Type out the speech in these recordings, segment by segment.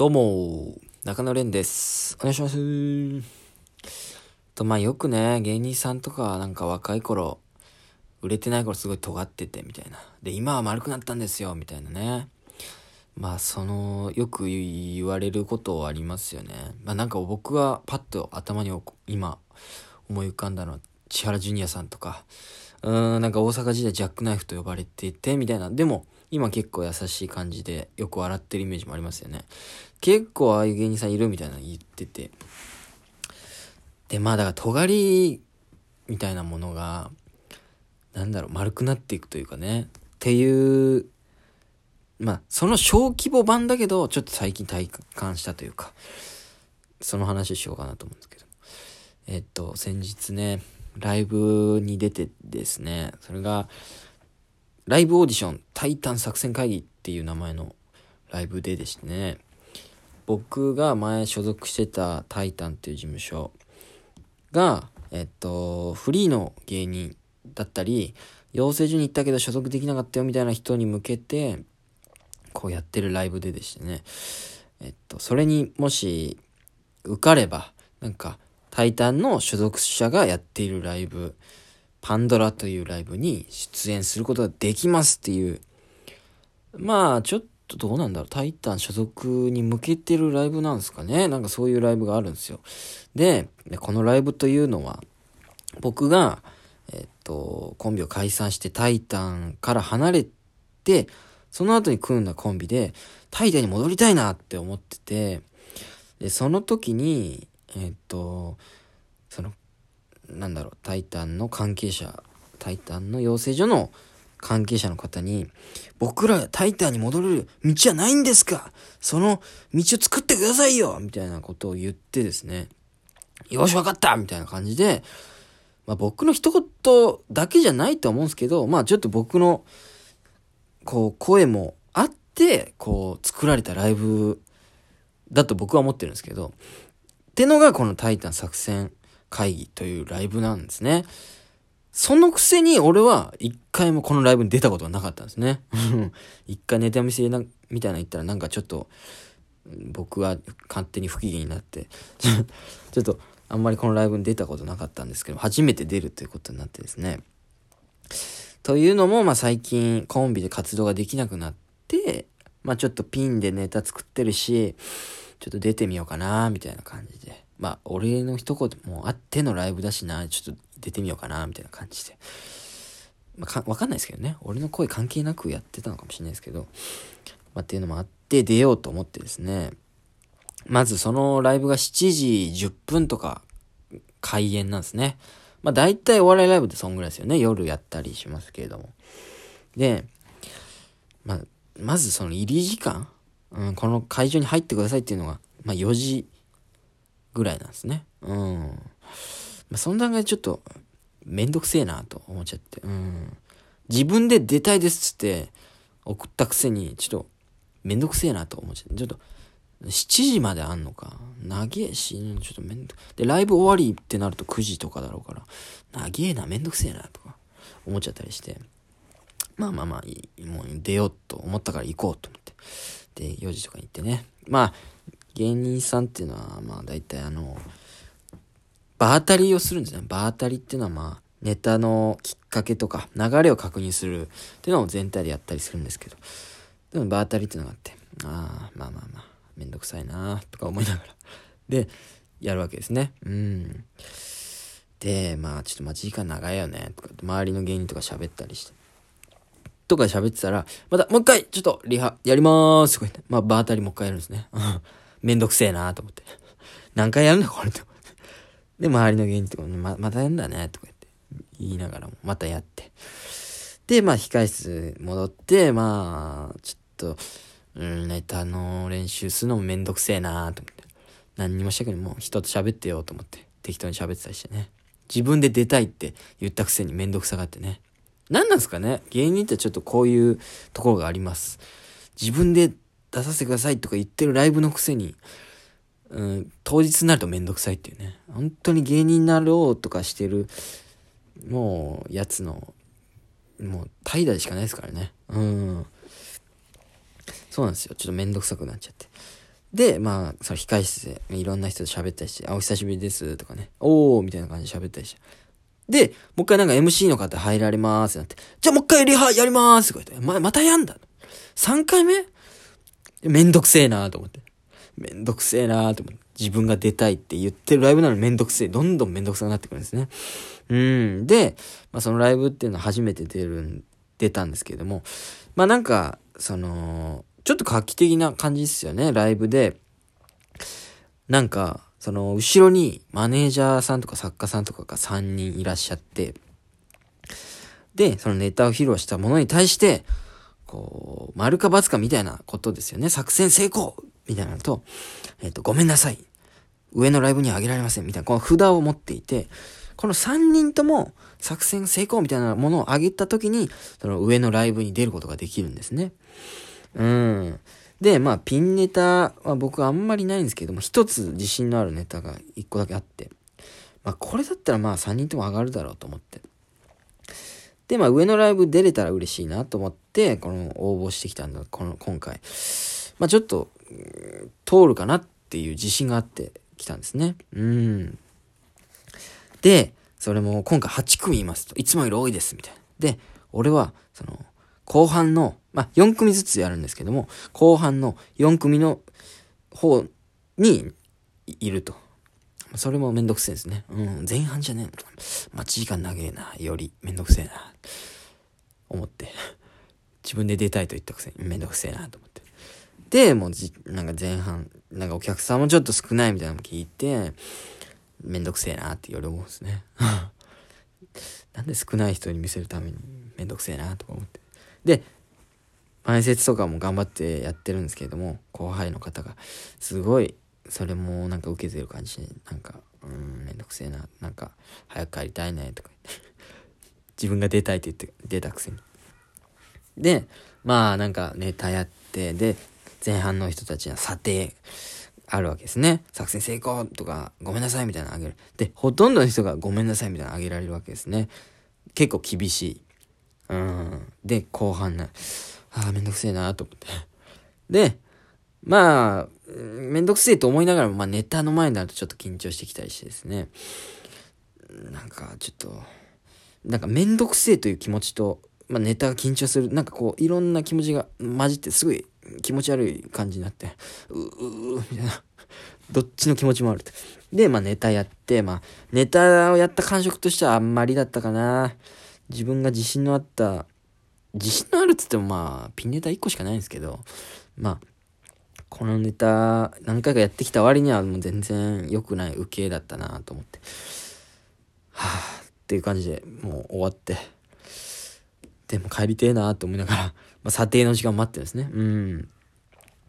どうも、中野蓮です。お願いします。と、まあよくね、芸人さんとかなんか若い頃、売れてない頃すごい尖ってて、みたいな。で、今は丸くなったんですよ、みたいなね。まあその、よく言われることありますよね。まあなんか僕がパッと頭に今思い浮かんだのは、千原ジュニアさんとか、うーん、なんか大阪時代ジャックナイフと呼ばれていて、みたいな。でも、今結構優しい感じでよく笑ってるイメージもありますよね。結構ああいう芸人さんいるみたいなの言ってて。で、まあだから尖りみたいなものが、なんだろう、丸くなっていくというかね。っていう、まあその小規模版だけど、ちょっと最近体感したというか、その話しようかなと思うんですけど。えっと、先日ね、ライブに出てですね、それが、ライブオーディション、タイタン作戦会議っていう名前のライブででしてね、僕が前所属してたタイタンっていう事務所が、えっと、フリーの芸人だったり、養成所に行ったけど所属できなかったよみたいな人に向けて、こうやってるライブででしてね、えっと、それにもし受かれば、なんか、タイタンの所属者がやっているライブ、パンドラというライブに出演することができますっていう、まあ、ちょっとどうなんだろう、タイタン所属に向けてるライブなんですかね。なんかそういうライブがあるんですよ。で、このライブというのは、僕が、えっと、コンビを解散してタイタンから離れて、その後に組んだコンビで、タイタンに戻りたいなって思ってて、で、その時に、えっと、その、なんだろう、タイタンの関係者、タイタンの養成所の関係者の方に、僕らタイタンに戻れる道はないんですかその道を作ってくださいよみたいなことを言ってですね、よしわかったみたいな感じで、まあ僕の一言だけじゃないと思うんですけど、まあちょっと僕の、こう、声もあって、こう、作られたライブだと僕は思ってるんですけど、ってのがこのタイタン作戦会議というライブなんですね。そのくせに俺は一回もこのライブに出たことがなかったんですね。一回ネタ見せみたいなの言ったらなんかちょっと僕は勝手に不機嫌になって ちょっとあんまりこのライブに出たことなかったんですけど初めて出るということになってですね。というのもまあ最近コンビで活動ができなくなってまあちょっとピンでネタ作ってるしちょっと出てみようかなみたいな感じで。まあ、俺の一言もあってのライブだしな、ちょっと出てみようかなみたいな感じで。まあ、か、わかんないですけどね。俺の声関係なくやってたのかもしれないですけど。まあ、っていうのもあって出ようと思ってですね。まずそのライブが7時10分とか開演なんですね。まあ、大体お笑いライブってそんぐらいですよね。夜やったりしますけれども。で、まあ、まずその入り時間うん、この会場に入ってくださいっていうのが、まあ4時ぐらいなんですね。うん。まあその段階でちょっとめんどくせえなと思っちゃって。うん。自分で出たいですっつって送ったくせに、ちょっとめんどくせえなと思っちゃって。ちょっと7時まであんのか。長えし、ちょっとめんどで、ライブ終わりってなると9時とかだろうから、長えな、めんどくせえなとか思っちゃったりして。まあまあまあ、もう出ようと思ったから行こうと思って。で、4時とかに行ってね。まあ、芸人さんっていうのは、まあ大体あの、場当たりをするんですね。場当たりっていうのはまあ、ネタのきっかけとか、流れを確認するっていうのを全体でやったりするんですけど。でも場当たりっていうのがあって、ああ、まあまあまあ、めんどくさいなとか思いながら。で、やるわけですね。うん。で、まあちょっと待ち時間長いよね、とか、周りの芸人とか喋ったりして。とか喋ってたら、また、もう一回、ちょっと、リハ、やりまーすとか言って、まあ、場当たりもう一回やるんですね。めんどくせえなと思って。何回やるんだ、これと思って。で、周りの芸人とか、ま、またやるんだね、とか言って、言いながらも、またやって。で、まあ、控室戻って、まあ、ちょっと、うん、ネタの練習するのもめんどくせえなと思って。何にもしたくにもう人と喋ってよと思って、適当に喋ってたりしてね。自分で出たいって言ったくせにめんどくさがってね。何なんですかね？芸人ってちょっとこういうところがあります。自分で出させてくださいとか言ってるライブのくせに、うん、当日になるとめんどくさいっていうね。本当に芸人になろうとかしてる、もう、やつの、もう、怠惰でしかないですからね。うん。そうなんですよ。ちょっとめんどくさくなっちゃって。で、まあ、その控室でいろんな人と喋ったりして、あ、お久しぶりですとかね、おーみたいな感じで喋ったりして。で、もう一回なんか MC の方入られますってなって、じゃあもう一回リハやりますとか言って、ま、またやんだ ?3 回目？めんどくせえなーと思って。めんどくせえなーと思って。自分が出たいって言ってるライブなのにめんどくせえ。どんどんめんどくさくなってくるんですね。うん。で、まあそのライブっていうのは初めて出る、出たんですけれども、まあなんか、その、ちょっと画期的な感じですよね、ライブで。なんか、その、後ろにマネージャーさんとか作家さんとかが3人いらっしゃって、で、そのネタを披露したものに対して、こう、丸か×かみたいなことですよね。作戦成功みたいなのと、えっ、ー、と、ごめんなさい。上のライブにはあげられません。みたいな、この札を持っていて、この3人とも作戦成功みたいなものをあげた時に、その上のライブに出ることができるんですね。うん。で、まあ、ピンネタは僕あんまりないんですけども、一つ自信のあるネタが一個だけあって、まあ、これだったらまあ、3人とも上がるだろうと思って。で、まあ、上のライブ出れたら嬉しいなと思って、この応募してきたんだ、この、今回。まあ、ちょっと、通るかなっていう自信があってきたんですね。うん。で、それも今回8組いますと。いつもより多いです、みたいな。で、俺は、その、後半の、まあ、4組ずつやるんですけども、後半の4組の方にいると。それもめんどくせえですね。うん、前半じゃねえの。待ち時間長えな。よりめんどくせえな。思って。自分で出たいと言ったくせにめんどくせえなと思って。で、もうじ、なんか前半、なんかお客さんもちょっと少ないみたいなのも聞いて、めんどくせえなって夜思うんですね。なんで少ない人に見せるためにめんどくせえなとか思って。で、前説とかも頑張ってやってるんですけれども、後輩の方が、すごい、それもなんか受けてる感じで、なんか、うん、めんどくせえな、なんか、早く帰りたいね、とか言って。自分が出たいって言って、出たくせに。で、まあなんかネタやって、で、前半の人たちは査定あるわけですね。作戦成功とか、ごめんなさいみたいなのあげる。で、ほとんどの人がごめんなさいみたいなのあげられるわけですね。結構厳しい。うん。で、後半ね、ああ、めんどくせえなと思って。で、まあ、めんどくせえと思いながらも、まあネタの前になるとちょっと緊張してきたりしてですね。なんか、ちょっと、なんかめんどくせえという気持ちと、まあネタが緊張する、なんかこう、いろんな気持ちが混じってすごい気持ち悪い感じになって、うううみたいな。どっちの気持ちもあるとで、まあネタやって、まあネタをやった感触としてはあんまりだったかな。自分が自信のあった、自信のあるっつってもまあ、ピンネタ1個しかないんですけど、まあ、このネタ何回かやってきた割にはもう全然良くない受けだったなと思って、はぁ、っていう感じでもう終わって、でも帰りてえなと思いながら、まあ、査定の時間待ってるんですね。うん。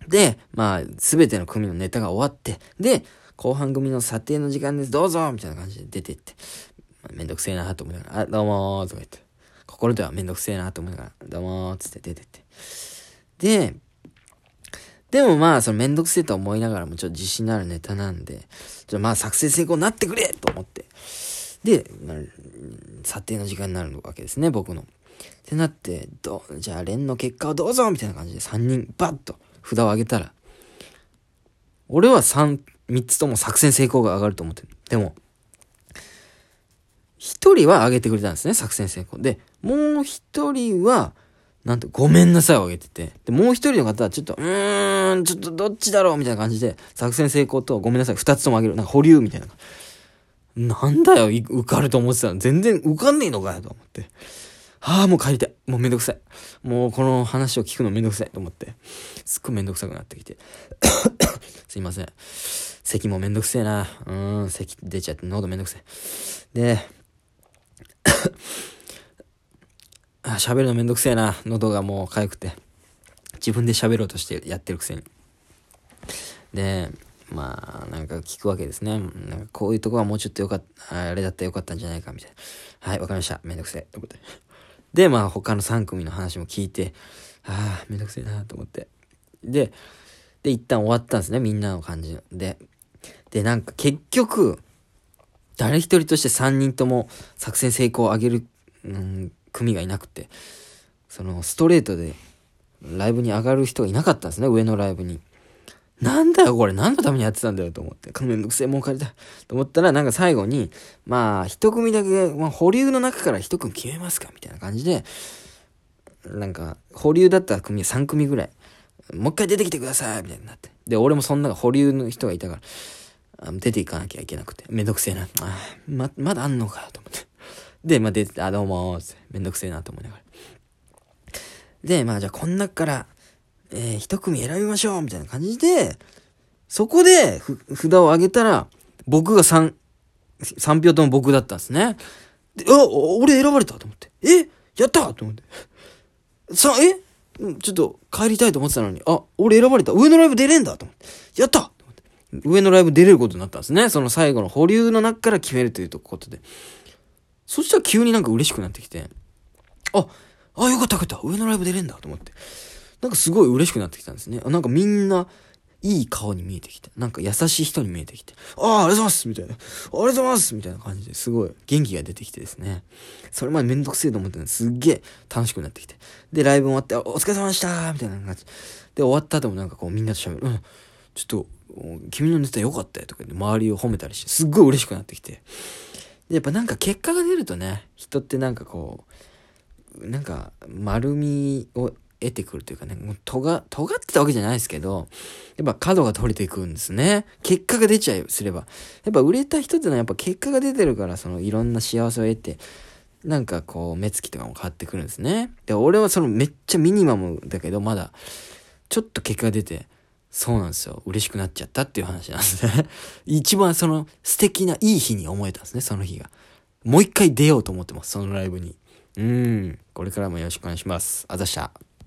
で、まあ、すべての組のネタが終わって、で、後半組の査定の時間です、どうぞみたいな感じで出てって、めんどくせえなと思いながら、あ、どうもーとか言って、心ではめんどくせえなと思いながら、どうもーつって出てって。で、でもまあ、そのめんどくせえと思いながらもちょっと自信のあるネタなんで、ちょまあ作戦成功になってくれと思って。で、まあ、査定の時間になるわけですね、僕の。ってなって、どう、じゃあ、連の結果をどうぞみたいな感じで3人バッと札を上げたら、俺は3、3つとも作戦成功が上がると思ってる。でも、一人は上げてくれたんですね、作戦成功。で、もう一人は、なんと、ごめんなさいを上げてて。で、もう一人の方は、ちょっと、うーん、ちょっとどっちだろうみたいな感じで、作戦成功とごめんなさい、二つとも上げる。なんか保留みたいな。なんだよ、受かると思ってたの。全然受かんねえのかよ、と思って。はあ、もう帰りたい。もうめんどくさい。もうこの話を聞くのめんどくさいと思って。すっごいめんどくさくなってきて。すいません。咳もめんどくせえな。うん、咳出ちゃって喉めんどくせえ。で、喋るのめんどくせえな。喉がもう痒くて。自分で喋ろうとしてやってるくせに。で、まあ、なんか聞くわけですね。なんかこういうとこはもうちょっとよかった、あれだったらよかったんじゃないか、みたいな。はい、わかりました。めんどくせえ。と思って。で、まあ他の3組の話も聞いて、ああ、めんどくせえなと思って。で、で、一旦終わったんですね、みんなの感じで。で、なんか結局、誰一人として3人とも作戦成功を上げる、うん、組がいなくて、そのストレートでライブに上がる人がいなかったんですね、上のライブに。なんだよこれ何のためにやってたんだよと思って。このめんどくせえもう借りたと思ったらなんか最後に、まあ一組だけ、まあ、保留の中から一組決めますかみたいな感じで、なんか保留だった組は3組ぐらい、もう一回出てきてくださいみたいになって。で、俺もそんな保留の人がいたから、出ていかなきゃいけなくて、めんどくせえな。あま、まだあんのかと思って。で、まあ出てて、あ、どうもーって、めんどくせえなと思いながら。で、まあじゃあこん中から、えー、一組選びましょうみたいな感じで、そこで札を上げたら、僕が3、3票とも僕だったんですね。で、あ、俺選ばれたと思って。えやったと思って。さ、えちょっと帰りたいと思ってたのに、あ、俺選ばれた。上のライブ出れんだと思って。やったと思って。上のライブ出れることになったんですね。その最後の保留の中から決めるということで。そしたら急になんか嬉しくなってきて、あ、あ、よかったよかった。上のライブ出れんだと思って。なんかすごい嬉しくなってきたんですね。なんかみんないい顔に見えてきて、なんか優しい人に見えてきて、ああ、ありがとうございますみたいな、ありがとうございますみたいな感じですごい元気が出てきてですね。それまでめんどくせえと思ってたのすっげえ楽しくなってきて。で、ライブ終わって、お疲れ様でしたみたいな感じ。で、終わった後もなんかこうみんなと喋る。うん、ちょっと、君のネタ良かったよとかで周りを褒めたりして、すっごい嬉しくなってきて。やっぱなんか結果が出るとね、人ってなんかこう、なんか丸みを得てくるというかね、もう尖、尖ってたわけじゃないですけど、やっぱ角が取れていくんですね。結果が出ちゃいすれば。やっぱ売れた人ってのはやっぱ結果が出てるから、そのいろんな幸せを得て、なんかこう、目つきとかも変わってくるんですね。で、俺はそのめっちゃミニマムだけど、まだ、ちょっと結果が出て、そうなんですよ。嬉しくなっちゃったっていう話なんですね。一番その素敵ないい日に思えたんですね、その日が。もう一回出ようと思ってます、そのライブに。うん。これからもよろしくお願いします。あざした。